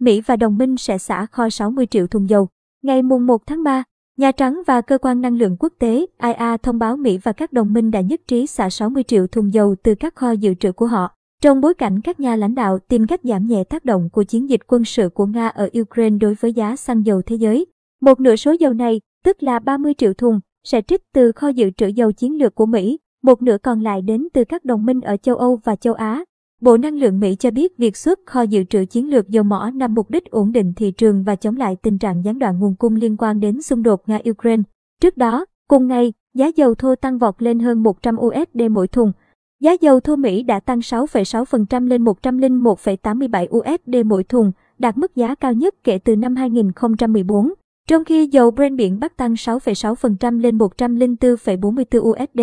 Mỹ và đồng minh sẽ xả kho 60 triệu thùng dầu. Ngày mùng 1 tháng 3, Nhà Trắng và Cơ quan Năng lượng Quốc tế IA thông báo Mỹ và các đồng minh đã nhất trí xả 60 triệu thùng dầu từ các kho dự trữ của họ. Trong bối cảnh các nhà lãnh đạo tìm cách giảm nhẹ tác động của chiến dịch quân sự của Nga ở Ukraine đối với giá xăng dầu thế giới, một nửa số dầu này, tức là 30 triệu thùng, sẽ trích từ kho dự trữ dầu chiến lược của Mỹ, một nửa còn lại đến từ các đồng minh ở châu Âu và châu Á. Bộ Năng lượng Mỹ cho biết việc xuất kho dự trữ chiến lược dầu mỏ nhằm mục đích ổn định thị trường và chống lại tình trạng gián đoạn nguồn cung liên quan đến xung đột Nga-Ukraine. Trước đó, cùng ngày, giá dầu thô tăng vọt lên hơn 100 USD mỗi thùng. Giá dầu thô Mỹ đã tăng 6,6% lên 101,87 USD mỗi thùng, đạt mức giá cao nhất kể từ năm 2014. Trong khi dầu Brent biển Bắc tăng 6,6% lên 104,44 USD.